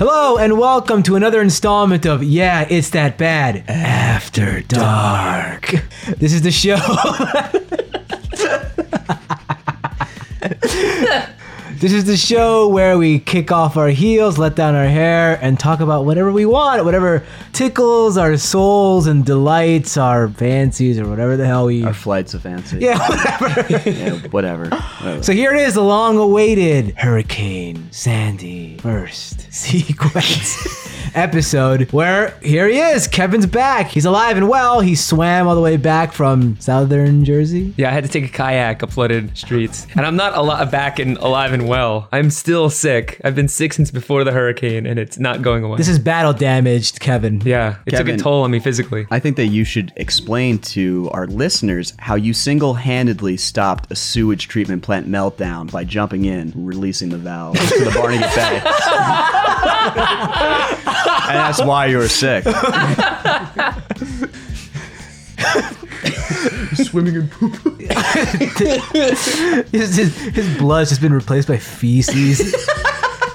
Hello and welcome to another installment of Yeah, It's That Bad After Dark. This is the show. This is the show where we kick off our heels, let down our hair, and talk about whatever we want, whatever tickles our souls and delights our fancies or whatever the hell we. Our flights of fancy. yeah, whatever. Yeah, whatever. Whatever. So here it is, the long-awaited Hurricane Sandy first sequence episode, where here he is. Kevin's back. He's alive and well. He swam all the way back from southern Jersey. Yeah, I had to take a kayak up flooded streets. And I'm not a lot back and alive and well. I'm still sick. I've been sick since before the hurricane and it's not going away. This is battle damaged, Kevin. yeah, it took a toll on me physically. I think that you should explain to our listeners how you single-handedly stopped a sewage treatment plant meltdown by jumping in, and releasing the valve to the Barnegat Bay. And that's why you were sick. Swimming in poop. His, his, his blood's just been replaced by feces.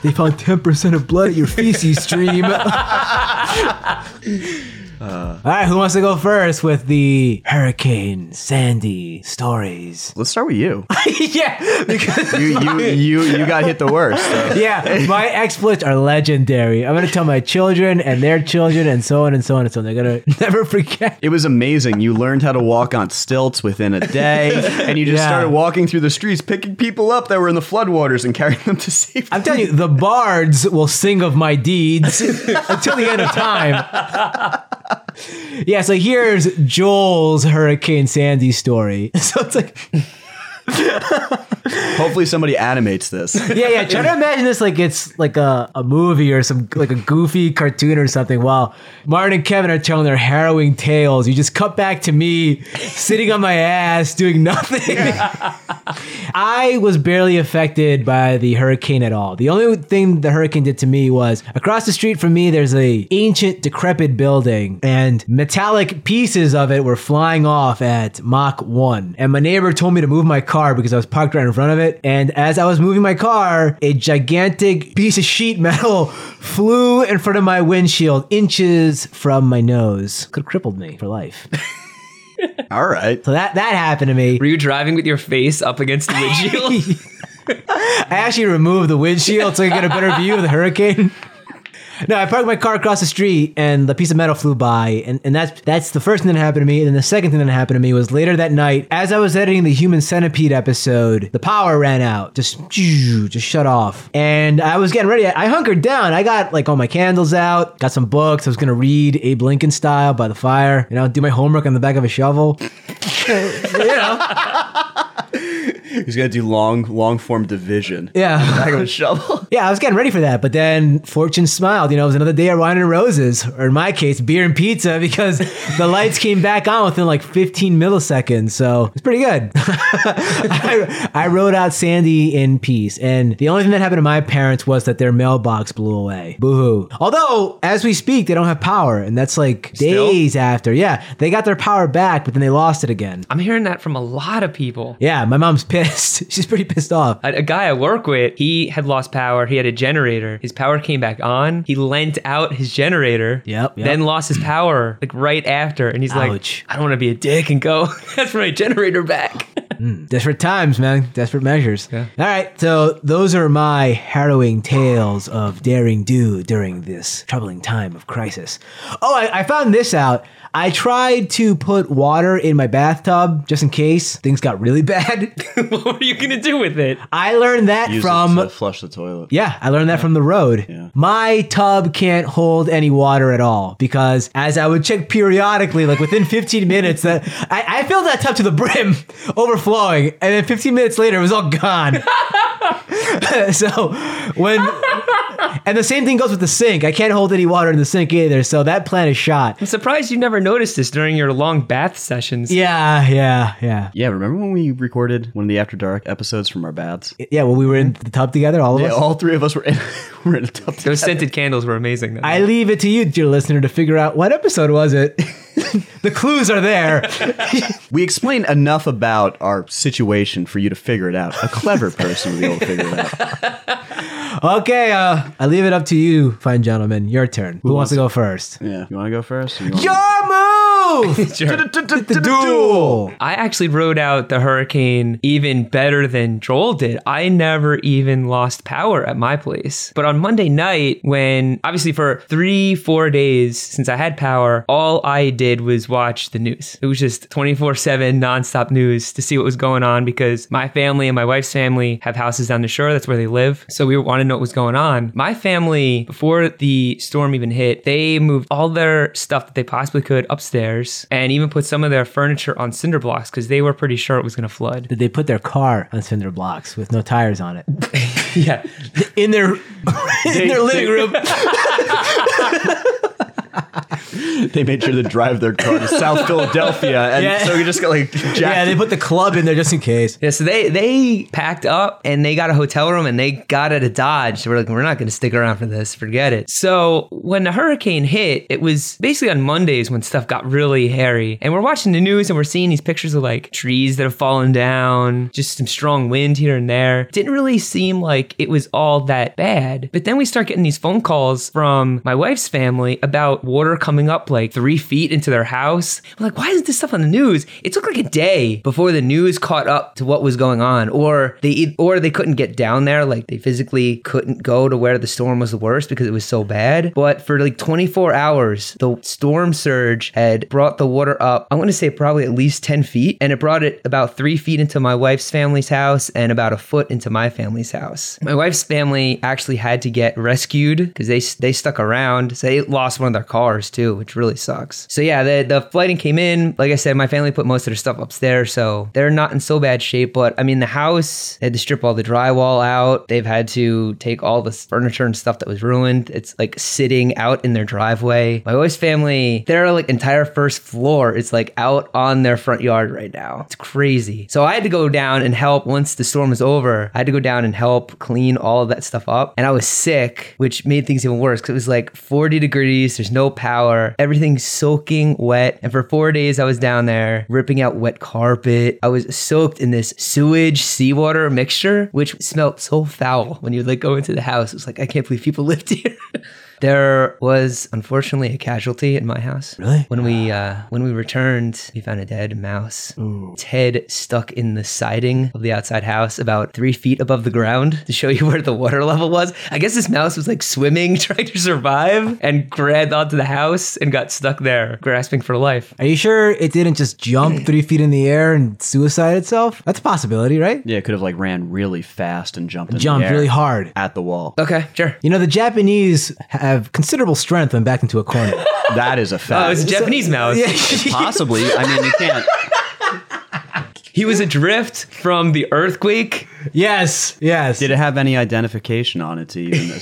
they found 10% of blood at your feces stream. Uh, All right, who wants to go first with the Hurricane Sandy stories? Let's start with you. yeah, because You you you you got hit the worst. so. yeah, my exploits are legendary. I'm gonna tell my children and their children and so on and so on and so on. They're gonna never forget. It was amazing. You learned how to walk on stilts within a day, and you just Yeah. started walking through the streets, picking people up that were in the floodwaters and carrying them to safety. I'm telling you, the bards will sing of my deeds until the end of time. Yeah, so here's Joel's Hurricane Sandy story. So it's like, Hopefully, somebody animates this. yeah, yeah. Try to imagine this like it's like a, a movie or some like a goofy cartoon or something. While Martin and Kevin are telling their harrowing tales, you just cut back to me sitting on my ass doing nothing. I was barely affected by the hurricane at all. The only thing the hurricane did to me was across the street from me. There's a ancient, decrepit building, and metallic pieces of it were flying off at Mach one. And my neighbor told me to move my car because I was parked right in front of it. And as I was moving my car, a gigantic piece of sheet metal flew in front of my windshield, inches from my nose. Could have crippled me for life. All right. So that that happened to me. Were you driving with your face up against the windshield? I actually removed the windshield so I could get a better view of the hurricane. No, I parked my car across the street and the piece of metal flew by, and, and that's that's the first thing that happened to me. And then the second thing that happened to me was later that night, as I was editing the Human Centipede episode, the power ran out, just just shut off, and I was getting ready. I hunkered down. I got like all my candles out, got some books. I was gonna read Abe Lincoln style by the fire, you know, do my homework on the back of a shovel. you know, He's gonna do long, long form division. yeah. Back of a shovel. Yeah, I was getting ready for that, but then fortune smiled. You know, it was another day of wine and roses, or in my case, beer and pizza, because the lights came back on within like 15 milliseconds. So it's pretty good. I, I wrote out Sandy in peace, and the only thing that happened to my parents was that their mailbox blew away. Boo hoo. Although, as we speak, they don't have power, and that's like Still? days after. Yeah, they got their power back, but then they lost it again. I'm hearing that from a lot of people. Yeah, my mom's pissed. She's pretty pissed off. A, a guy I work with, he had lost power. He had a generator. His power came back on. He lent out his generator. Yep, yep. Then lost his power like right after. And he's Ouch. like, I don't want to be a dick and go, that's my generator back. Mm, desperate times, man. Desperate measures. Yeah. All right. So those are my harrowing tales of daring do during this troubling time of crisis. Oh, I, I found this out. I tried to put water in my bathtub just in case things got really bad. what were you going to do with it? I learned that Use from it to flush the toilet. yeah, I learned that from the road. Yeah. My tub can't hold any water at all because as I would check periodically, like within 15 minutes, that I, I filled that tub to the brim, overflowing, and then 15 minutes later, it was all gone. so when and the same thing goes with the sink. I can't hold any water in the sink either, so that plan is shot. I'm surprised you never noticed this during your long bath sessions. Yeah, yeah, yeah. Yeah, remember when we recorded one of the After Dark episodes from our baths? Yeah, when we were in the tub together, all of Yeah, us. all three of us were in, were in a tub. Those scented candles were amazing. Though. I leave it to you, dear listener, to figure out what episode was it. the clues are there. We explained enough about our situation for you to figure it out. A clever person would be able to figure it out. Okay, uh, I leave it up to you, fine gentlemen. Your turn. Who, wants to go first? Yeah. You want to go first? You Your move. Sure. the duel. I actually rode out the hurricane even better than Joel did. I never even lost power at my place. But on Monday night, when obviously for three, four days since I had power, all I did was watch the news. It was just 24 7 nonstop news to see what was going on because my family and my wife's family have houses down the shore. That's where they live. So we wanted to know what was going on. My family, before the storm even hit, they moved all their stuff that they possibly could upstairs and even put some of their furniture on cinder blocks because they were pretty sure it was going to flood. Did they put their car on cinder blocks with no tires on it yeah. in their in their living room? They made sure to drive their car to South Philadelphia, and Yeah. so we just got like jacked. yeah, they put the club in there just in case. Yeah, so they they packed up and they got a hotel room and they got out of Dodge. So we're like, we're not going to stick around for this. Forget it. So when the hurricane hit, it was basically on Mondays when stuff got really hairy. And we're watching the news and we're seeing these pictures of like trees that have fallen down, just some strong wind here and there. Didn't really seem like it was all that bad. But then we start getting these phone calls from my wife's family about water coming up like three feet into their house. We're like, why isn't this stuff on the news? It took like a day before the news caught up to what was going on, or they or they couldn't get down there, like they physically couldn't go to where the storm was the worst because it was so bad. But for like 24 hours, the storm surge had brought the water up. I'm going to say probably at least 10 feet, and it brought it about three feet into my wife's family's house and about a foot into my family's house. My wife's family actually had to get rescued because they they stuck around. So they lost one of their cars too, which really sucks. So yeah, the the flooding came in. Like I said, my family put most of their stuff upstairs, so they're not in so bad shape. But I mean, the house they had to strip all the drywall out. They've had to take all the furniture and stuff that was ruined. It's like sitting out in their driveway. My wife's family, their like entire first floor is like out on their front yard right now. It's crazy. So I had to go down and help once the storm was over. I had to go down and help clean all of that stuff up. And I was sick, which made things even worse because it was like 40 degrees. There's no power. Everything's soaking wet. And for four days, I was down there ripping out wet carpet. I was soaked in this sewage seawater mixture, which smelled so foul when you like go into the house. It was like, I can't believe people lived here. There was unfortunately a casualty in my house. Really? When we uh, when we returned, we found a dead mouse. Its head stuck in the siding of the outside house, about three feet above the ground, to show you where the water level was. I guess this mouse was like swimming, trying to survive, and grabbed onto the house and got stuck there, grasping for life. Are you sure it didn't just jump three feet in the air and suicide itself? That's a possibility, right? Yeah, it could have like ran really fast and jumped in the Jumped air really hard. at the wall. Okay, sure. You know, the Japanese have considerable strength when backed into a corner. That is a fact. Oh, it's a Japanese mouse. Possibly. I mean, you can't. He was adrift from the earthquake. yes, yes. Did it have any identification on it to even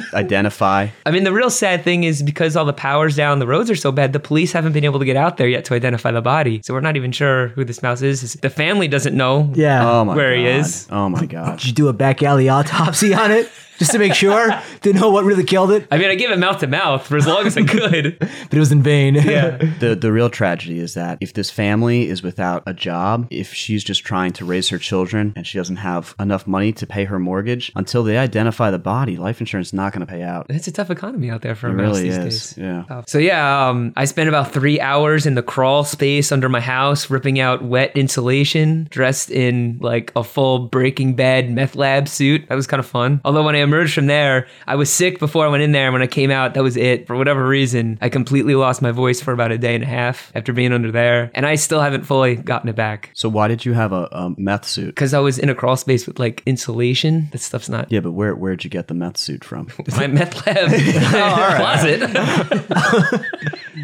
identify? I mean, the real sad thing is because all the power's down, the roads are so bad, the police haven't been able to get out there yet to identify the body. So we're not even sure who this mouse is. The family doesn't know. Yeah. Oh my Where god. he is. Oh my god. Did you do a back alley autopsy on it just to make sure to know what really killed it? I mean, I gave it mouth to mouth for as long as I could. But it was in vain. Yeah. The the real tragedy is that if this family is without a job, if she's just trying to raise her children and she doesn't have enough money to pay her mortgage, until they identify the body, life insurance is not going to pay out. It's a tough economy out there for a It mouse really these is. days. Yeah. Tough. So yeah, um, I spent about three hours in the crawl space under my house, ripping out wet insulation, dressed in like a full Breaking Bad meth lab suit. That was kind of fun. Although when I emerged from there, I was sick before I went in there. And when I came out, that was it. For whatever reason, I completely lost my voice for about a day and a half after being under there, and I still haven't fully gotten it back. So why did you have a, a meth suit? Because I was in a crawl space with like insulation. That stuff's not Yeah, but where where'd you get the meth suit from? my meth lab oh, closet.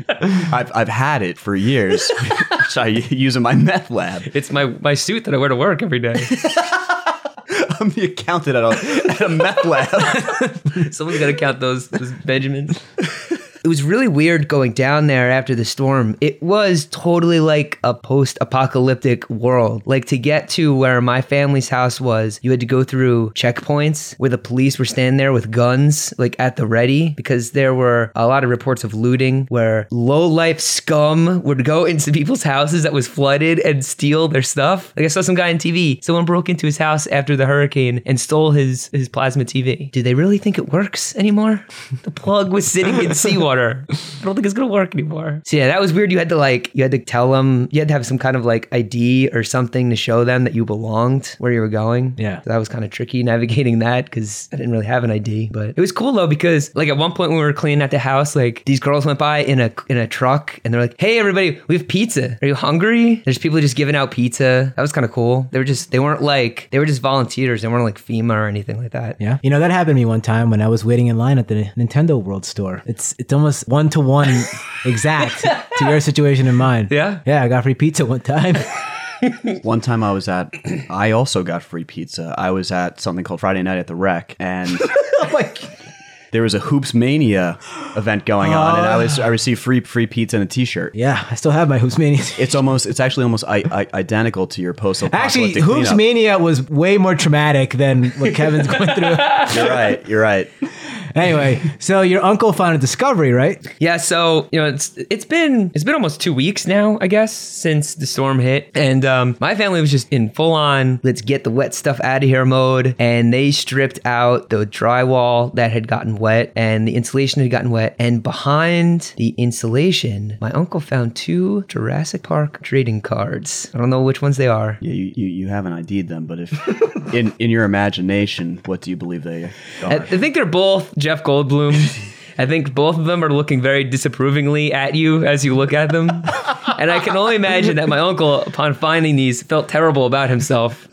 I've I've had it for years. so I use in my meth lab. It's my my suit that I wear to work every day. I'm the accountant at a, at a meth lab. Someone's got to count those, those Benjamins. it was really weird going down there after the storm. It was totally like a post-apocalyptic world. Like to get to where my family's house was, you had to go through checkpoints where the police were standing there with guns like at the ready because there were a lot of reports of looting where low-life scum would go into people's houses that was flooded and steal their stuff. Like I saw some guy on TV, someone broke into his house after the hurricane and stole his his plasma TV. Do they really think it works anymore? the plug was sitting in seawater. I don't think it's gonna work anymore. So yeah, that was weird. You had to like you had to tell them you had to have some kind of like ID or something to show them that you belonged where you were going. Yeah. So that was kind of tricky navigating that because I didn't really have an ID. But it was cool though because like at one point when we were cleaning at the house, like these girls went by in a in a truck and they're like, "Hey everybody, we have pizza. Are you hungry?" There's people just giving out pizza. That was kind of cool. They were just they weren't like they were just volunteers. They weren't like FEMA or anything like that. Yeah. You know, that happened to me one time when I was waiting in line at the Nintendo World Store. It's it's almost one to one exact to your situation and mine. Yeah? Yeah, I got free pizza one time. One time I was at, I also got free pizza. I was at something called Friday Night at the Rec, and oh there was a Hoops Mania event going on, and I was I oh. received free free pizza and a T-shirt. yeah, I still have my Hoops Mania. It's almost, it's actually almost I, I, identical to your post Actually, Hoops Mania was way more traumatic than what Kevin's going through. You're right. You're right. Anyway, so your uncle found a discovery, right? Yeah, so you know it's it's been it's been almost two weeks now, I guess, since the storm hit, and um, my family was just in full on let's get the wet stuff out of here mode, and they stripped out the drywall that had gotten wet, and the insulation had gotten wet, and behind the insulation, my uncle found two Jurassic Park trading cards. I don't know which ones they are. Yeah, you, you, you haven't ID'd them, but if in in your imagination, what do you believe they are? I think they're both Jeff Goldblum. I think both of them are looking very disapprovingly at you as you look at them. and I can only imagine that my uncle, upon finding these, felt terrible about himself.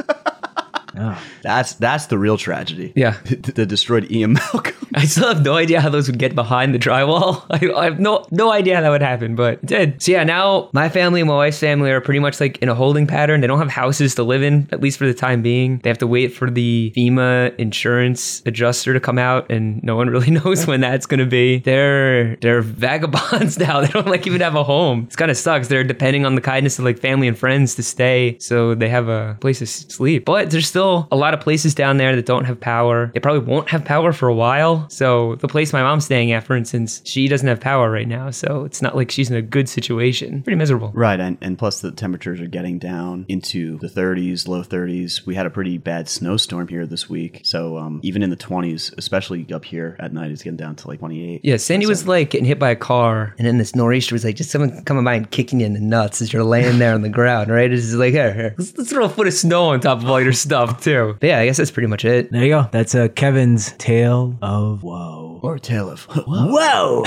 That's that's the real tragedy. Yeah. the destroyed Ian Malcolm. I still have no idea how those would get behind the drywall. I, I have no no idea how that would happen, but it did. So yeah, now my family and my wife's family are pretty much like in a holding pattern. They don't have houses to live in, at least for the time being. They have to wait for the FEMA insurance adjuster to come out, and no one really knows when that's gonna be. They're they're vagabonds now. They don't like even have a home. It's kind of sucks. They're depending on the kindness of like family and friends to stay, so they have a place to sleep. But they're still a lot of places down there that don't have power. They probably won't have power for a while. So the place my mom's staying at, for instance, she doesn't have power right now. So it's not like she's in a good situation. Pretty miserable. Right, and, and plus the temperatures are getting down into the 30s, low 30s. We had a pretty bad snowstorm here this week, so um, even in the 20s, especially up here at night, it's getting down to like 28. Yeah, Sandy was like getting hit by a car, and then this nor'easter was like just someone coming by and kicking you in the nuts as you're laying there on the ground, right? It's like, here, here, let's, let's throw a foot of snow on top of all your stuff, too. But yeah, I guess that's pretty much it. There you go. That's uh, Kevin's tale of woe. Or tale of Whoa!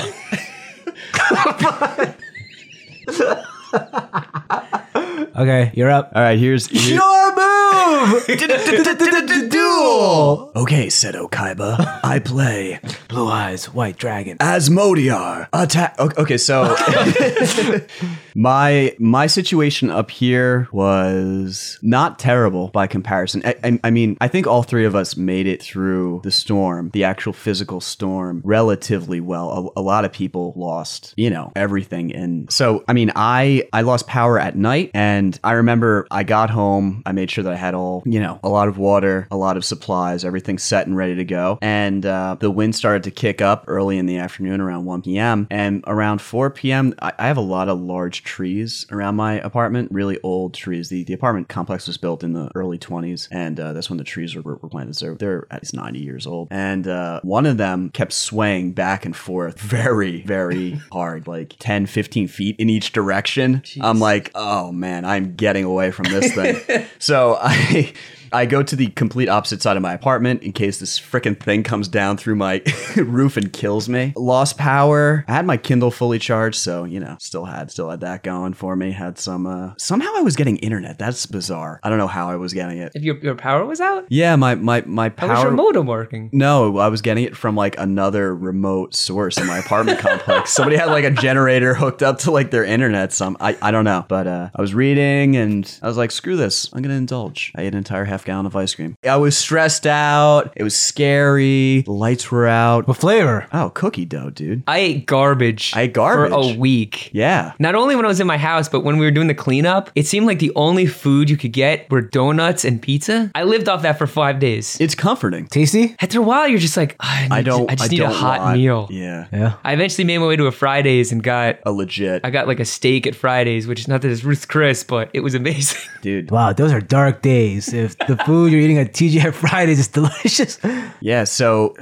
okay, you're up. All right, here's, here's Your move! Duel! okay, said Okaiba. I play Blue eyes, white dragon. Asmodiar. Attack. Okay, okay, so my my situation up here was not terrible by comparison. I, I, I mean, I think all three of us made it through the storm, the actual physical storm, relatively well. A, a lot of people lost, you know, everything, and so I mean, I I lost power at night, and I remember I got home. I made sure that I had all, you know, a lot of water, a lot of supplies, everything set and ready to go, and uh, the wind started to kick up early in the afternoon around 1 p.m. And around 4 p.m., I, I have a lot of large trees around my apartment, really old trees. The, the apartment complex was built in the early 20s, and uh, that's when the trees were, were planted. So they're at least 90 years old. And uh, one of them kept swaying back and forth very, very hard, like 10, 15 feet in each direction. I'm like, oh man, I'm getting away from this thing. so I. I go to the complete opposite side of my apartment in case this freaking thing comes down through my roof and kills me. Lost power. I had my Kindle fully charged, so you know, still had still had that going for me. Had some uh somehow I was getting internet. That's bizarre. I don't know how I was getting it. If your, your power was out, Yeah, my my my power. how was your modem working? no, I was getting it from like another remote source in my apartment complex. Somebody had like a generator hooked up to like their internet. Some I, I don't know, but uh, I was reading and I was like, screw this, I'm gonna indulge. I ate an entire half half gallon of ice cream. I was stressed out. It was scary. The lights were out. What flavor? Oh, cookie dough, dude. I ate garbage. I ate garbage. for a week. Yeah. Not only when I was in my house, but when we were doing the cleanup, it seemed like the only food you could get were donuts and pizza. I lived off that for five days. It's comforting. Tasty? After a while, you're just like, "Ah, I, need I don't. To, I just I need a hot want- meal. Yeah. Yeah. I eventually made my way to a Fridays and got A legit I got like a steak at Fridays, which is not that it's Ruth's Chris, but it was amazing. dude. Wow, those are dark days. If the food you're eating at TGI Fridays is delicious. Yeah. So.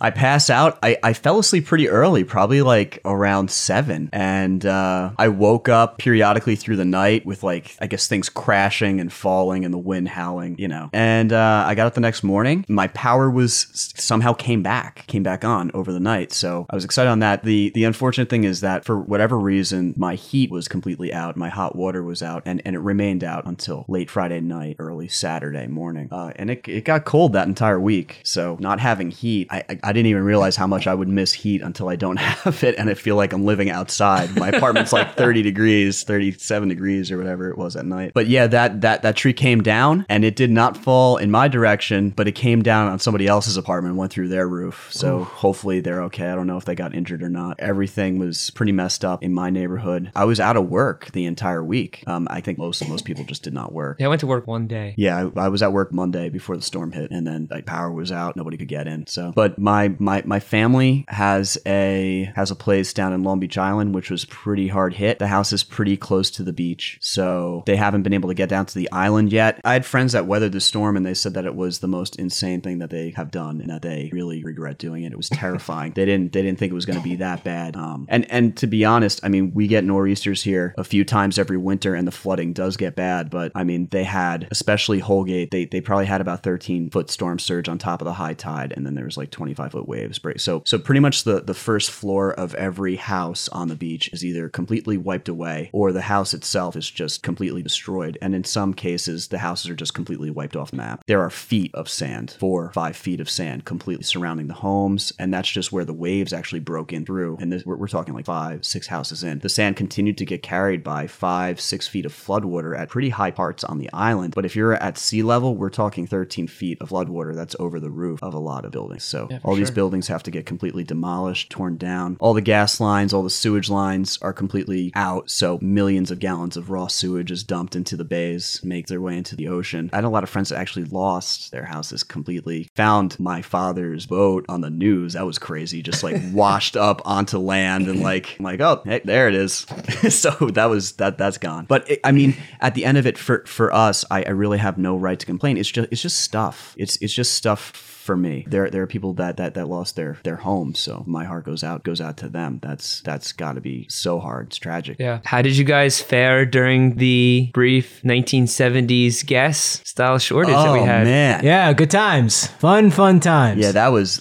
I passed out. I, I fell asleep pretty early, probably like around seven. And uh, I woke up periodically through the night with like, I guess things crashing and falling and the wind howling, you know. And uh, I got up the next morning. My power was somehow came back, came back on over the night. So I was excited on that. The the unfortunate thing is that for whatever reason, my heat was completely out. My hot water was out and, and it remained out until late Friday night, early Saturday morning. Uh, and it, it got cold that entire week. So not having heat, I, I, I didn't even realize how much I would miss heat until I don't have it. And I feel like I'm living outside. My apartment's like 30 degrees, 37 degrees or whatever it was at night. But yeah, that, that, that tree came down and it did not fall in my direction, but it came down on somebody else's apartment and went through their roof. So hopefully they're okay. I don't know if they got injured or not. Everything was pretty messed up in my neighborhood. I was out of work the entire week. Um, I think most most people just did not work. Yeah, I went to work one day. Yeah, I, I was at work Monday before the storm hit, and then like power was out, nobody could get in. So, but my my my family has a has a place down in Long Beach Island, which was pretty hard hit. The house is pretty close to the beach, so they haven't been able to get down to the island yet. I had friends that weathered the storm, and they said that it was the most insane thing that they have done, and that they really regret doing it. It was terrifying. they didn't they didn't think it was going to be that bad. Um, and and to be honest, I mean, we get nor'easters here a few times every winter, and the flooding does get bad. But I mean, they had especially Holgate. They they probably had about 13 foot storm surge on top of the high tide, and then there was like 25 foot waves break. So so pretty much the the first floor of every house on the beach is either completely wiped away, or the house itself is just completely destroyed. And in some cases, the houses are just completely wiped off the map. There are feet of sand, four five feet of sand, completely surrounding the homes, and that's just where the waves actually broke in through. And this, we're, we're talking like five six houses in. The sand continued to get carried by five six feet of floodwater at pretty high parts on the island. But if you're at sea level, we're talking 13 feet of floodwater that's over the roof of a lot of buildings. So Yeah, all these buildings have to get completely demolished, torn down. All the gas lines, all the sewage lines are completely out. So millions of gallons of raw sewage is dumped into the bays, make their way into the ocean. I had a lot of friends that actually lost their houses completely. Found my father's boat on the news. That was crazy. Just like washed up onto land and like, I'm like, oh, hey, there it is. so that was that. That's gone. But it, I mean, at the end of it, for for us, I, I really have no right to complain. It's just it's just stuff. It's it's just stuff for me. There there are people that that that lost their their homes, so my heart goes out goes out to them. That's that's got to be so hard. It's tragic. Yeah. How did you guys fare during the brief 1970s gas style shortage that we Oh had? man. Yeah, good times. Fun, fun times. Yeah, that was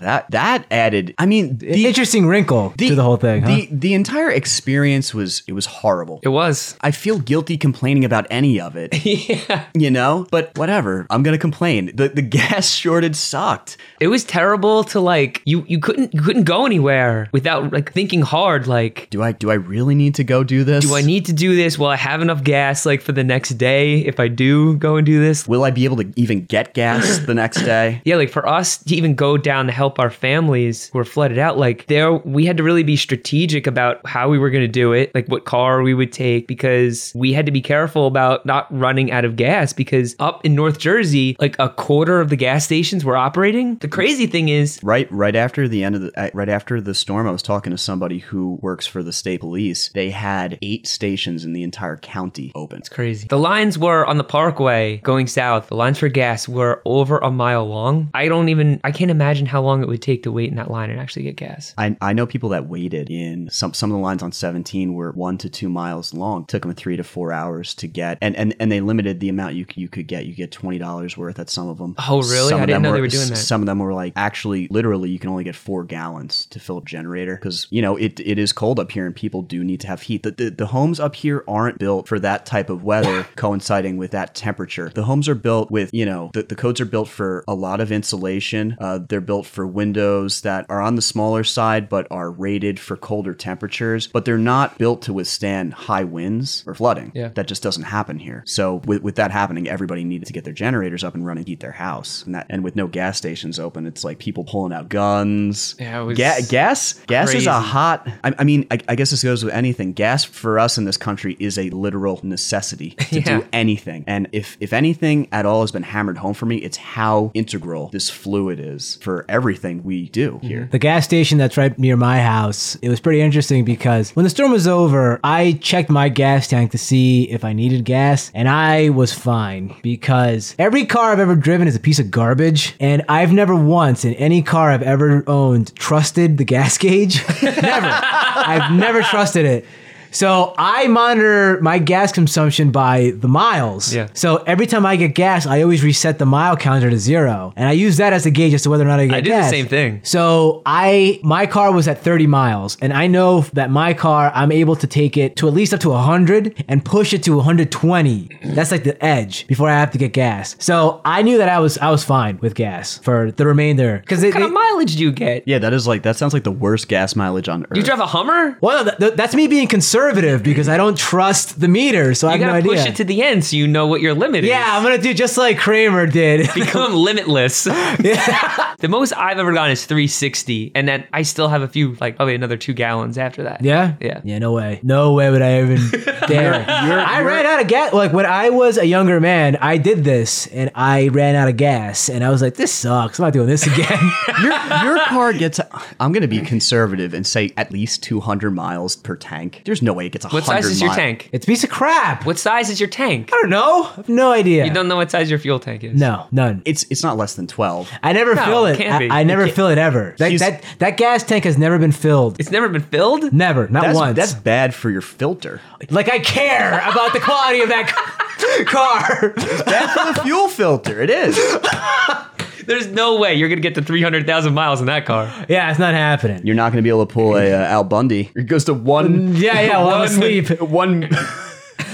that that added. I mean, the Interesting wrinkle to the whole thing. huh? The the entire experience was it was horrible. It was. I feel guilty complaining about any of it. yeah. You know, but whatever. I'm gonna complain. The the gas shortage sucked. It was terrible to like you you couldn't you couldn't go anywhere without like thinking hard like Do I do I really need to go do this? do I need to do this? Will I have enough gas like for the next day if I do go and do this? Will I be able to even get gas the next day? Yeah, like for us to even go down to help our families who were flooded out, like there we had to really be strategic about how we were going to do it, like what car we would take because we had to be careful about not running out of gas because up in North Jersey, like a quarter of the gas stations were operating. The crazy thing is Right, right after the end of the uh, right after the storm, I was talking to somebody who works for the state police. They had eight stations in the entire county open. It's crazy. The lines were on the parkway going south. The lines for gas were over a mile long. I don't even I can't imagine how long it would take to wait in that line and actually get gas. I, I know people that waited in some some of the lines on 17 were one to two miles long. Took them three to four hours to get, and and, and they limited the amount you you could get. You get twenty dollars worth at some of them. Oh, really? Some I didn't know they were doing that. Some of them were like actually literally you can only get four gallons to fill a generator because you know it it is cold up here and people do need to have heat. The, the the homes up here aren't built for that type of weather coinciding with that temperature. The homes are built with you know the, the codes are built for a lot of insulation. Uh, they're built for windows that are on the smaller side but are rated for colder temperatures, but they're not built to withstand high winds or flooding. Yeah. That just doesn't happen here. So with, with that happening, everybody needed to get their generators up and running, heat their house, and that and with no gas stations open, it's like people pulling out guns. Yeah, it was Ga- gas. Gas is a hot. I, I mean, I, I guess this goes with anything. Gas for us in this country is a literal necessity to Yeah. do anything. And if if anything at all has been hammered home for me, it's how integral this fluid is for everything we do mm-hmm. here. The gas station that's right near my house, it was pretty interesting because when the storm was over, I checked my gas tank to see if I needed gas, and I was fine because every car I've ever driven is a piece of garbage, and I've never once in any car I've ever owned trusted the gas gauge. never. I've never trusted it. So I monitor my gas consumption by the miles. Yeah. So every time I get gas, I always reset the mile counter to zero, and I use that as a gauge as to whether or not I get I do the same thing. So I my car was at 30 miles and I know that my car I'm able to take it to at least up to 100 and push it to 120. That's like the edge before I have to get gas. So I knew that I was I was fine with gas for the remainder cuz What kind of mileage do you get? Yeah, that is like that sounds like the worst gas mileage on earth. You drive a Hummer? well, th- th- that's me being conservative because I don't trust the meter, so I You have no gotta idea. push it to the end so you know what your limit is. yeah, I'm gonna do just like Kramer did. become limitless. the most I've ever gotten is 360, and then I still have a few, like probably another two gallons after that. Yeah? Yeah. Yeah, no way. No way would I even dare. I ran out of gas. Like when I was a younger man, I did this and I ran out of gas and I was like, this sucks. I'm not doing this again. your your car gets. I'm gonna be conservative and say at least 200 miles per tank. There's no way it gets 100 What size is your tank? it's a piece of crap. What size is your tank? I don't know. I have no idea. You don't know what size your fuel tank is. no, none. It's it's not less than 12. I never No, fill it it. can't I, be. I It never can't- fill it ever. That, She's- that that gas tank has never been filled. It's never been filled? Never, not That's once. that's bad for your filter. like I care about the quality of that car. Bad for the fuel filter. It is. There's no way you're gonna get to 300,000 miles in that car. yeah, it's not happening. You're not gonna be able to pull a uh, Al Bundy. It goes to one. Yeah, yeah. While I'm one- asleep. One.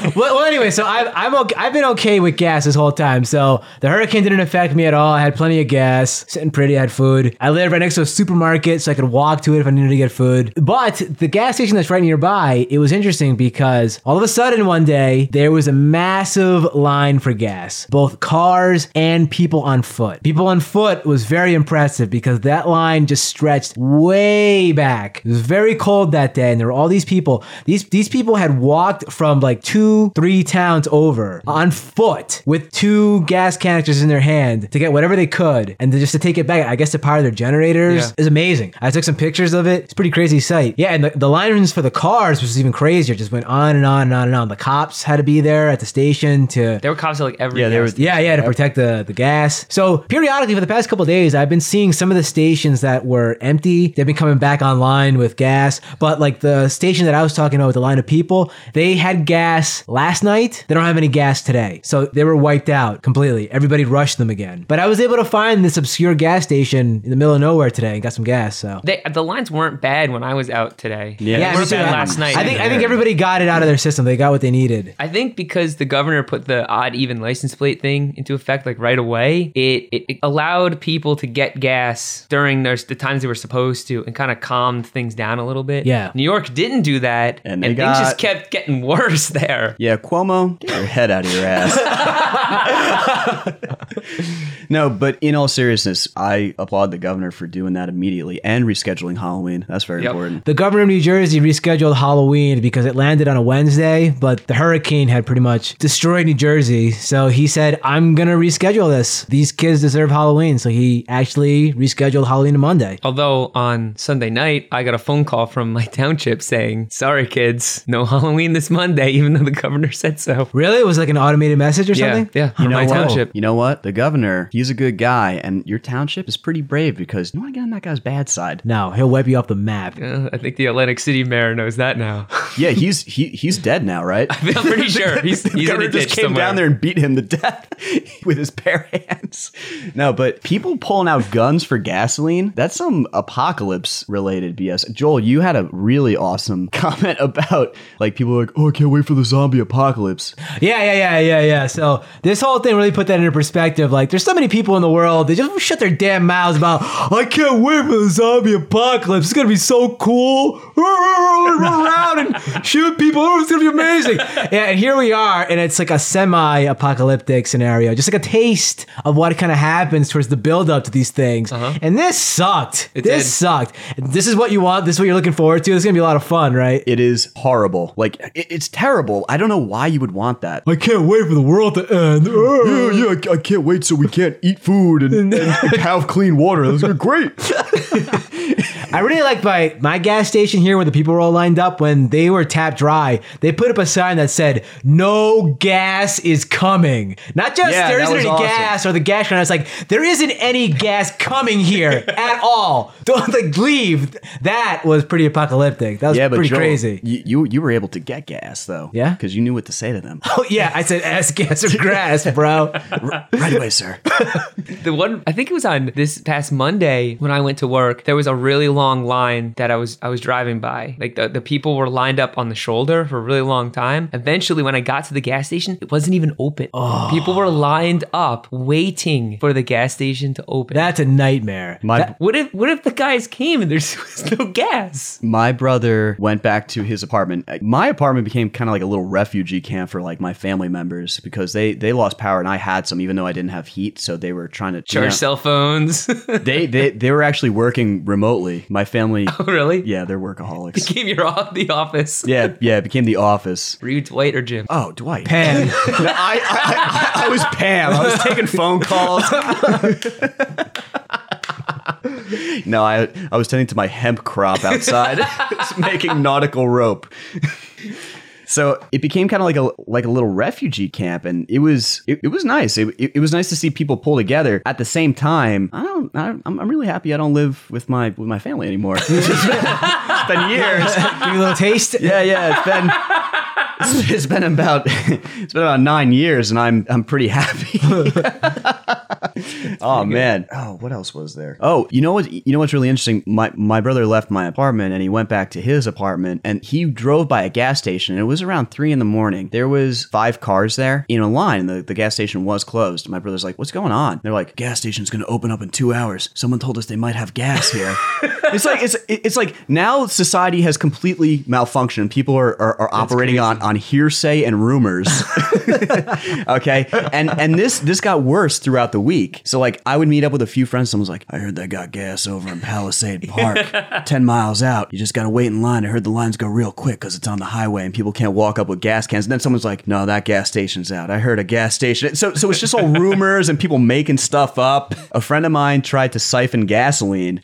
well, well, anyway, so I've I'm okay, I've been okay with gas this whole time. So the hurricane didn't affect me at all. I had plenty of gas, sitting pretty, I had food. I lived right next to a supermarket, so I could walk to it if I needed to get food. But the gas station that's right nearby, it was interesting because all of a sudden one day there was a massive line for gas, both cars and people on foot. People on foot was very impressive because that line just stretched way back. It was very cold that day, and there were all these people. These these people had walked from like two, three towns over on foot with two gas canisters in their hand to get whatever they could, and to, just to take it back. I guess to power their generators Yeah. is amazing. I took some pictures of it. It's a pretty crazy sight. Yeah, and the, the lines for the cars was even crazier. Just went on and on and on and on. The cops had to be there at the station to There were cops at like every Yeah, there gas was- yeah, yeah, to protect the, the gas. So periodically for the past couple of days, I've been seeing some of the stations that were empty. They've been coming back online with gas. But like the station that I was talking about with the line of people, they had gas last night. They don't have any gas today. So they were wiped out completely. Everybody rushed them again. But I was able to find this obscure gas station in the middle of nowhere today and got some gas. So They, the lines weren't bad when I was out today. Yeah, yeah, me weren't bad last night. I think I think everybody got it out of their system. They got what they needed. I think because the governor put the odd even license plate thing into effect like right away, it, it, it allowed people to get gas during their, the times they were supposed to and kind of calmed things down a little bit. Yeah. New York didn't do that. And And, things got- just kept getting worse there. Yeah, Cuomo, get your head out of your ass. no, but in all seriousness, I applaud the governor for doing that immediately and rescheduling Halloween. That's very Yep. important. The governor of New Jersey rescheduled Halloween because it landed on a Wednesday, but the hurricane had pretty much destroyed New Jersey. So he said, I'm going to reschedule this. These kids deserve Halloween. So he actually rescheduled Halloween to Monday. Although on Sunday night, I got a phone call from my township saying, sorry, kids, no Halloween this Monday, even though the governor said so. Really? It was like an automated message or Yeah, something? yeah, from You know my what? township. You know what? The governor, He's a good guy, and your township is pretty brave because you want to get on that guy's bad side. No, he'll wipe you off the map. Uh, I think the Atlantic City mayor knows that now. Yeah, he's he he's dead now, right? I'm pretty sure he's, he's in a Governor just came somewhere. down there and beat him to death with his bare hands. No, but people pulling out guns for gasoline, that's some apocalypse related BS. Joel, you had a really awesome comment about like people are like, oh, I can't wait for the zombie apocalypse. Yeah, yeah, yeah, yeah, yeah. So this whole thing really put that into perspective. Like, there's so many people in the world, they just shut their damn mouths about, I can't wait for the zombie apocalypse. It's gonna be so cool. Run around and shoot people. Oh, it's gonna be amazing. Yeah, and here we are, and it's like a semi-apocalyptic scenario, just like a taste of what kind of happens towards the build-up to these things. Uh-huh. And this sucked. It this did. sucked. This is what you want. This is what you're looking forward to. This is gonna be a lot of fun, right? It is horrible. Like it's terrible. I don't know why you would want that. I can't wait for the world to end. yeah, yeah, I can't wait so we can't eat food and, and have clean water. That's great. I really like my my gas station here where the people were all lined up when they were tapped dry. They put up a sign that said "No gas is coming." Not just Yeah, there that isn't any awesome. gas or the gas run. It's like there isn't any gas coming here at all. Don't like leave. That was pretty apocalyptic. That was Yeah, pretty Joel, crazy. You, you you were able to get gas though. Yeah? because you knew what to say to them. Oh yeah, I said ass gas or grass, bro. right away, sir. The one I think it was on this past Monday when I went to work. There was a really long line that I was I was driving by. Like the, the people were lined up on the shoulder for a really long time. Eventually, when I got to the gas station, it wasn't even open. Oh. People were lined up waiting for the gas station to open. That's a nightmare. My That- what if what if the guys came and there's was no gas? my brother went back to his apartment. My apartment became kind of like a little refugee camp for like my family members because they they lost power and I had some even though I didn't have heat. So they were trying to Charge you know, cell phones. They they they were actually working remotely. My family. Oh, really? Yeah, they're workaholics. Came your off the office. Yeah, yeah, it became the office. Were you Dwight or Jim? Oh, Dwight. Pam. No, I, I, I, I was Pam. I was taking phone calls. no, I I was tending to my hemp crop outside, Just making nautical rope. So it became kind of like a like a little refugee camp, and it was it, it was nice. It, it, it was nice to see people pull together. At the same time, I don't I, I'm I'm really happy I don't live with my with my family anymore. it's been years. Give you a little taste. Yeah, yeah, it's been it's, been about it's been about nine years, and I'm I'm pretty happy. oh man. Oh, what else was there? Oh, you know what? You know what's really interesting? My my brother left my apartment and he went back to his apartment, and he drove by a gas station. And it was around three in the morning. There was five cars there in a line. The the gas station was closed. My brother's like, "What's going on?" They're like, "Gas station's going to open up in two hours. Someone told us they might have gas here." it's like it's it's like now society has completely malfunctioned. People are are, are operating on on hearsay and rumors. okay, and and this this got worse throughout the week. So like I would meet up with a few friends. Someone's like, I heard they got gas over in Palisade Park, ten miles out. You just got to wait in line. I heard the lines go real quick because it's on the highway and people can't walk up with gas cans. And then someone's like, No, that gas station's out. I heard a gas station. So so it's just all rumors and people making stuff up. A friend of mine tried to siphon gasoline.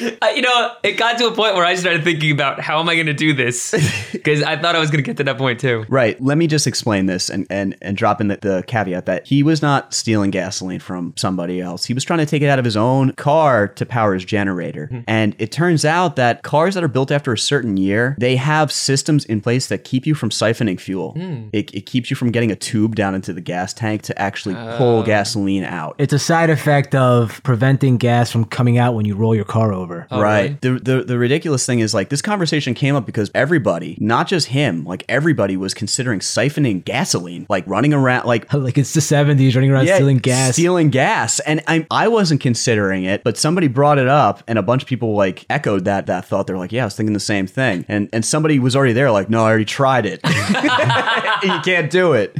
I- you know, it got to a point where I started thinking about how am I going to do this because I thought I was going to get to that point too. Right. Let me just explain this and, and, and drop in the, the caveat that he was not stealing gasoline from somebody else. He was trying to take it out of his own car to power his generator. Hmm. And it turns out that cars that are built after a certain year, they have systems in place that keep you from siphoning fuel. Hmm. It, it keeps you from getting a tube down into the gas tank to actually pull oh. gasoline out. It's a side effect of preventing gas from coming out when you roll your car over. Oh, right. The, the the ridiculous thing is like this conversation came up because everybody, not just him, like everybody was considering siphoning gasoline, like running around like Like it's the 70s running around stealing gas. stealing gas. And I I wasn't considering it, but somebody brought it up, and a bunch of people like echoed that that thought. They're like, yeah, I was thinking the same thing. And and somebody was already there, like, no, I already tried it. you can't do it.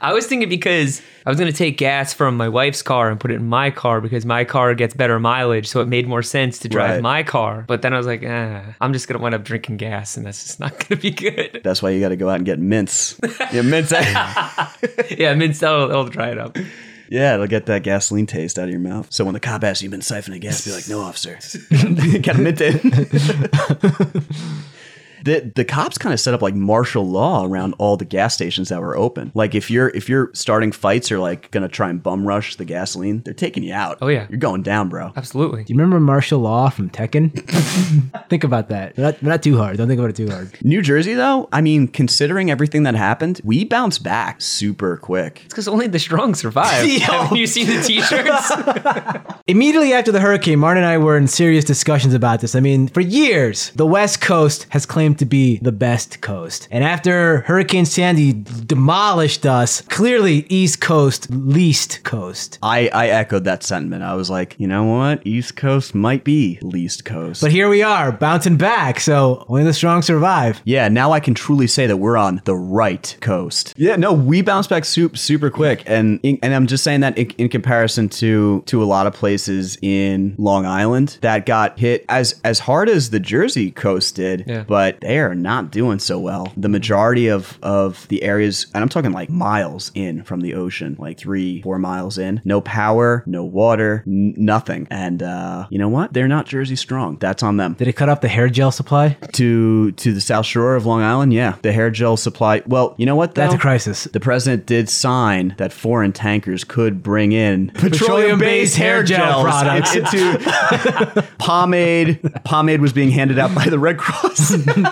I was thinking because I was going to take gas from my wife's car and put it in my car because my car gets better mileage. So it made more sense to drive Right. my car. But then I was like, eh, I'm just going to wind up drinking gas and that's just not going to be good. That's why you got to go out and get mints. Yeah, mints. yeah, mint that'll, that'll dry it up. yeah, it'll get that gasoline taste out of your mouth. So when the cop asks you, "You've been siphoning gas, be like, no, officer. got a mint in. The the cops kind of set up like martial law around all the gas stations that were open. Like if you're if you're starting fights or like gonna try and bum rush the gasoline, they're taking you out. Oh, yeah. you're going down, bro. Absolutely. Do you remember Marshall Law from Tekken? think about that. Not, not too hard. Don't think about it too hard. New Jersey though, I mean, considering everything that happened, we bounced back super quick. It's because only the strong survive. Yo. Haven't you seen the t-shirts? Immediately after the hurricane, Martin and I were in serious discussions about this. I mean, for years, the West Coast has claimed to be the best coast. And after Hurricane Sandy demolished us, clearly East Coast, least coast. I, I echoed that sentiment. I was like, you know what? East Coast might be least coast. But here we are, bouncing back. So only the strong survive. yeah, now I can truly say that we're on the right coast. Yeah, no, we bounced back super super quick, and and I'm just saying that in, in comparison to to a lot of places in Long Island that got hit as as hard as the Jersey coast did, Yeah. but they are not doing so well. The majority of of the areas, and I'm talking like miles in from the ocean, like three four miles in, no power, no water, n- nothing, and uh, you know what? They're not Jersey strong. That's on them Did it cut off the hair gel supply? to to the South Shore of Long Island. Yeah, the hair gel supply. Well, you know what? Though? That's a crisis. The president did sign that foreign tankers could bring in Petroleum-based hair gel products. into pomade. Pomade was being handed out by the Red Cross.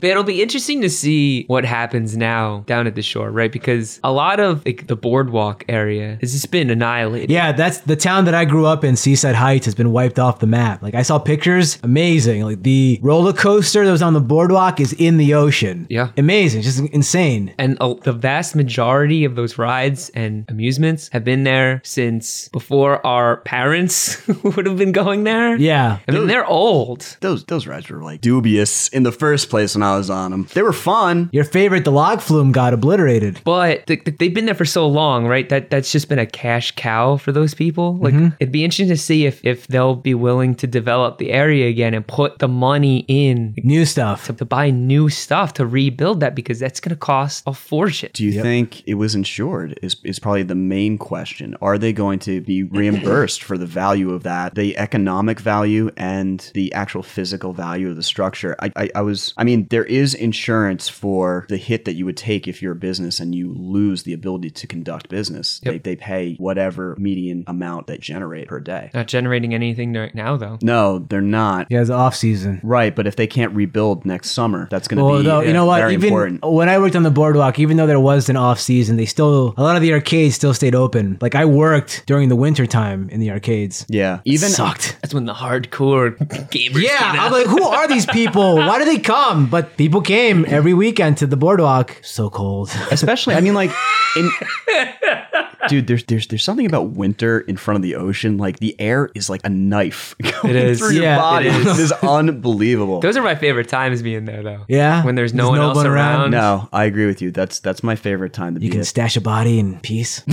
But it'll be interesting to see what happens now down at the shore, right? Because a lot of like, the boardwalk area has just been annihilated. Yeah, that's the town that I grew up in, Seaside Heights, has been wiped off the map. Like I saw pictures, amazing. Like the roller coaster that was on the boardwalk is in the ocean. Yeah. Amazing, just insane. And uh, the vast majority of those rides and amusements have been there since before our parents would have been going there. Yeah. I mean, they're old. those those rides were like dubious in the first place when I was on them. They were fun. Your favorite, the log flume, got obliterated. But th- th- they've been there for so long, right? That that's just been a cash cow for those people. Like mm-hmm. it'd be interesting to see if if they'll be willing to develop the area again and put the money in New stuff. to, to buy new stuff to rebuild that because that's going to cost a fortune. Do you think it was insured? Is is probably the main question. Are they going to be reimbursed for the value of that, the economic value and the actual physical value of the structure? I, I, I was I mean, there is insurance for the hit that you would take if you're a business and you lose the ability to conduct business. Yep. They, they pay whatever median amount they generate per day. Not generating anything right now though. No, they're not. Yeah, it's off season. Right, but if they can't rebuild next summer, that's going to Well, be though, you know what? very Even important. when I worked on the boardwalk, even though there was an off season, they still a lot of the arcades still stayed open. Like I worked during the winter time in the arcades. Yeah, even sucked. That's when the hardcore gamers. Yeah, came I'm like, who are these people? Why do they come? But people came every weekend to the boardwalk. So cold. especially i mean like in dude there's there's there's something about winter in front of the ocean like the air is like a knife going is. through your Yeah, it body is. it is unbelievable Those are my favorite times being there though. Yeah, When there's no There's one no else around. around. no i agree with you that's that's my favorite time to You be You can at. stash a body in peace.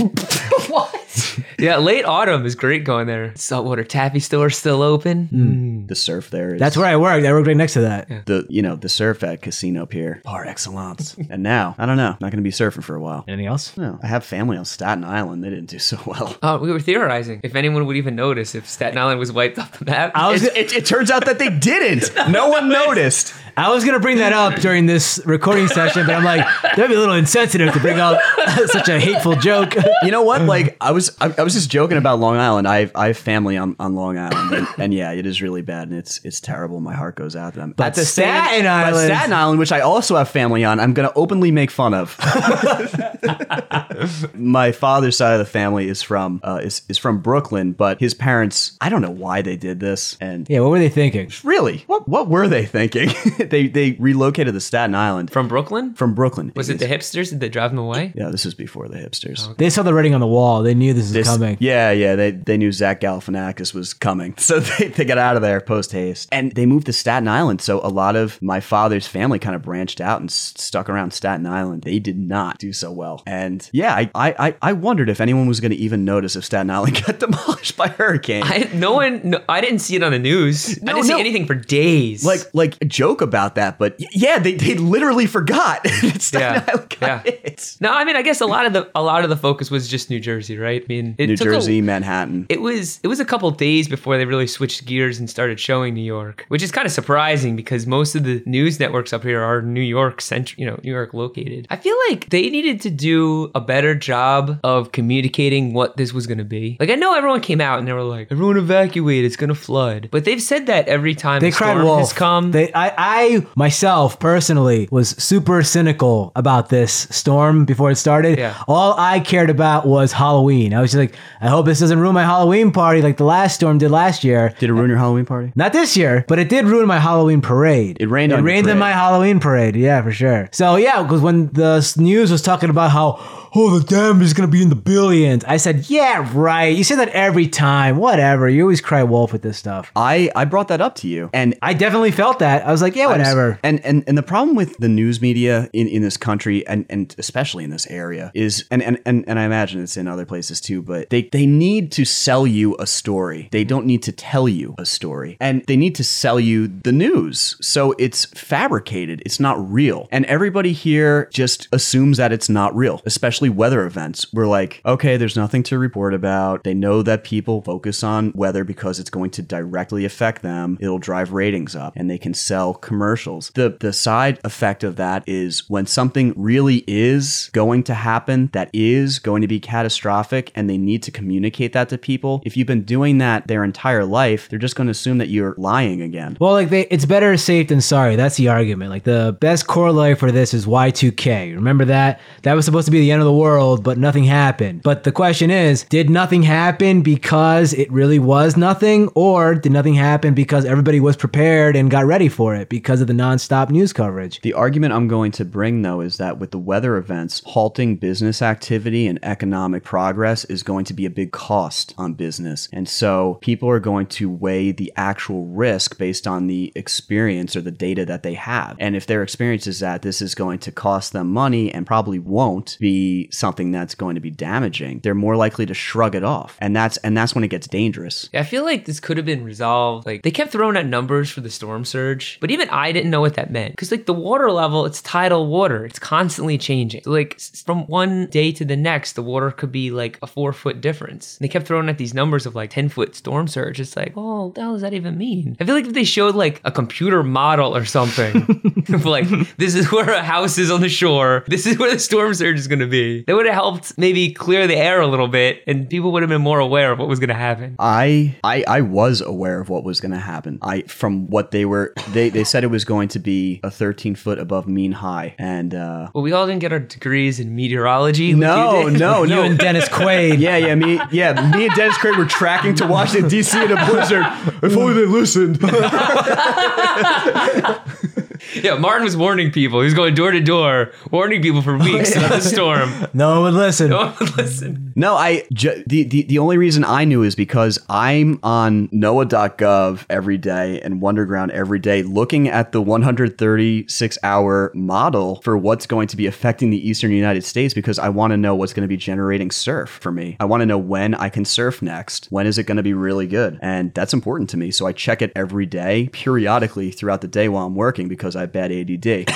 Yeah, late autumn is great going there. Saltwater taffy store still open. Hmm. Mm. the surf there is That's where I worked. I worked right next to that. the you know the surf at casino pier par excellence and now i don't know not gonna be surfing for a while Anything else? no i have family on staten island they didn't do so well Oh, we were theorizing if anyone would even notice if Staten Island was wiped off the map. I was it, it, it turns out that they didn't no one noticed I was gonna bring that up during this recording session, but I'm like, that'd be a little insensitive to bring up such a hateful joke. You know what? Like I was, I, I was just joking about Long Island. I have, I have family on, on Long Island, and, and yeah, it is really bad, and it's it's terrible. My heart goes out to them. But the Staten but Island- Staten Island, which I also have family on, I'm going to openly make fun of. My father's side of the family is from uh, is is from Brooklyn, but his parents, I don't know why they did this, and Yeah, what were they thinking? really, what what were they thinking? they they relocated to Staten Island From Brooklyn? from Brooklyn. Was it the hipsters? Did they drive them away? Yeah, this was before the hipsters. They saw the writing on the wall. They knew this was This- coming. Yeah, yeah. They they knew Zach Galifianakis was coming, so they, they got out of there post haste, and they moved to Staten Island. So a lot of my father's family kind of branched out and s- stuck around Staten Island. They did not do so well, and yeah, I I, I, I wondered if anyone was going to even notice if Staten Island got demolished by hurricane. I, no one. No, I didn't see it on the news. No, I didn't no. see anything for days. like like a joke about that, but yeah, they, they literally forgot that Staten Yeah, Island got yeah. hit. no, I mean, I guess a lot of the a lot of the focus was just New Jersey, right? I mean, it, it New took a- Jersey, Manhattan. It was it was a couple days before they really switched gears and started showing New York, which is kind of surprising because most of the news networks up here are New York central, you know, New York located. I feel like they needed to do a better job of communicating what this was going to be. Like I know everyone came out and they were like, "Everyone evacuate, it's going to flood," but they've said that every time They the cried storm wolf. has come. They, I, I myself personally was super cynical about this storm before it started. Yeah. All I cared about was Halloween. I was just like, I hope this doesn't ruin my Halloween party like the last storm did last year. Did it ruin your Halloween party? Not this year, but it did ruin my Halloween parade. It rained It rained in my Halloween parade. Yeah, for sure. So yeah, because when the news was talking about how oh the damage is gonna be in the billions, I said yeah right. You say that every time. Whatever. You always cry wolf with this stuff. I I brought that up to you, and I definitely felt that. I was like yeah I was- whatever. And and and the problem with the news media in, in this country and and especially in this area is and, and and and I imagine it's in other places too, but they they need to sell you a story. They don't need to tell you a story. And they need to sell you the news. So it's fabricated. It's not real. And everybody here just assumes that it's not real, especially weather events. We're like, okay, there's nothing to report about. They know that people focus on weather because it's going to directly affect them. It'll drive ratings up and they can sell commercials. The the side effect of that is when something really is going to happen that is going to be catastrophic and they need to communicate that to people. If you've been doing that their entire life, they're just going to assume that you're lying again. Well, like they, it's better safe than sorry. That's the argument. Like the best corollary for this is Y2K. Remember that? That was supposed to be the end of the world, but nothing happened. But the question is, did nothing happen because it really was nothing, or did nothing happen because everybody was prepared and got ready for it because of the nonstop news coverage? The argument I'm going to bring, though, is that with the weather events, halting business activity and economic progress is going to be a big cost on business. And so people are going to weigh the actual risk based on the experience or the data that they have. And if their experience is that this is going to cost them money and probably won't be something that's going to be damaging, they're more likely to shrug it off. And that's and that's when it gets dangerous. Yeah, I feel like this could have been resolved. Like they kept throwing out numbers for the storm surge, but even I didn't know what that meant because like the water level, it's tidal water. It's constantly changing. So like from one day to the next, the water could be like a four foot difference. And they kept throwing out these numbers of like ten foot storm surge. It's like, oh, what the hell does that even mean? I feel like if they showed like a computer model or something, like this is where a house is on the shore, this is where the storm surge is going to be, that would have helped maybe clear the air a little bit, and people would have been more aware of what was going to happen. I, I I was aware of what was going to happen. I from what they were they they said it was going to be a 13 foot above mean high, and uh, Well, we all didn't get our degrees in meteorology. like no you did. no You no. and Dennis Quaid. Yeah, yeah, me, yeah, me and Dennis Quaid were tracking to Washington D.C. in a blizzard. If only they listened. Yeah, Martin was warning people. He was going door to door, warning people for weeks about the storm. No one would listen. No one would listen. No, I ju- the, the the only reason I knew is because I'm on NOAA.gov every day and Wunderground every day, looking at the 136 hour model for what's going to be affecting the eastern United States because I want to know what's going to be generating surf for me. I want to know when I can surf next. When is it going to be really good? And that's important to me. So I check it every day, periodically throughout the day while I'm working because I have bad ADD.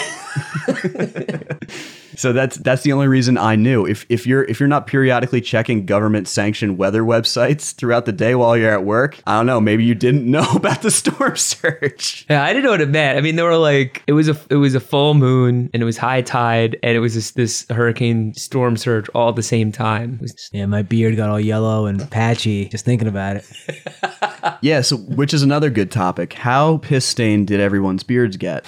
So that's that's the only reason I knew. If if you're if you're not periodically checking government sanctioned weather websites throughout the day while you're at work, I don't know, maybe you didn't know about the storm surge. Yeah, I didn't know what it meant. I mean, there were like it was a it was a full moon and it was high tide and it was this, this hurricane storm surge all at the same time. It was- Yeah, my beard got all yellow and patchy just thinking about it. Yeah, so which is another good topic. How piss stained did everyone's beards get?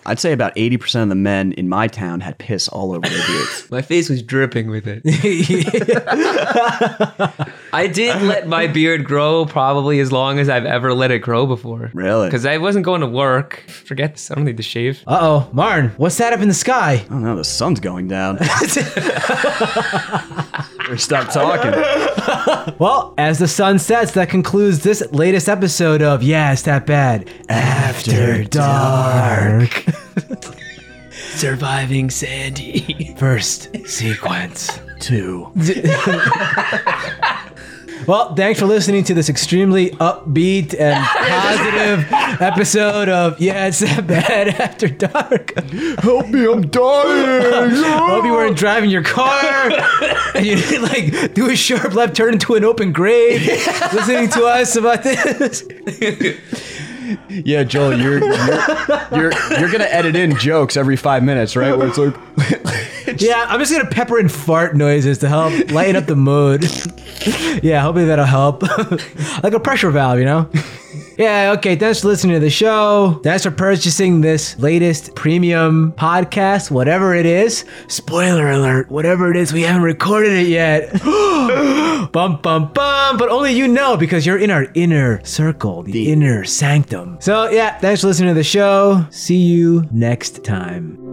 I'd say about 80% of the men in my town had piss all over their beards. my face was dripping with it. I did let my beard grow probably as long as I've ever let it grow before. Really? Because I wasn't going to work. Forget this. I don't need to shave. Uh oh, Martin, what's that up in the sky? Oh don't the sun's going down. Better stop talking. Well, as the sun sets, that concludes this latest episode of Yeah, It's That Bad After Dark. Surviving Sandy. First sequence. Two. Well, thanks for listening to this extremely upbeat and positive episode of Yeah, It's That Bad After Dark. Help me, I'm dying. Hope you weren't driving your car and you didn't like do a sharp left turn into an open grave listening to us about this. Yeah, Joel, you're you're you're, you're gonna edit in jokes every five minutes, right? Where it's like, Yeah, I'm just gonna pepper in fart noises to help lighten up the mood. yeah, hopefully that'll help. like a pressure valve, you know? Yeah, okay, thanks for listening to the show. Thanks for purchasing this latest premium podcast, whatever it is. Spoiler alert, whatever it is, we haven't recorded it yet. bum, bum, bum. But only you know because you're in our inner circle, the, inner sanctum. So, yeah, thanks for listening to the show. See you next time.